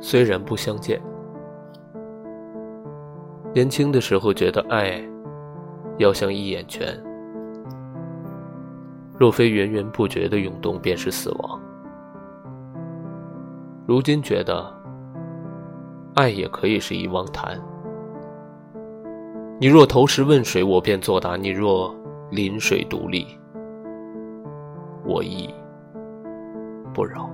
虽然不相见。年轻的时候觉得爱要像一眼泉若非源源不绝的涌动便是死亡。如今觉得爱也可以是一汪潭。你若投石问水我便作答你若临水独立我亦不饶。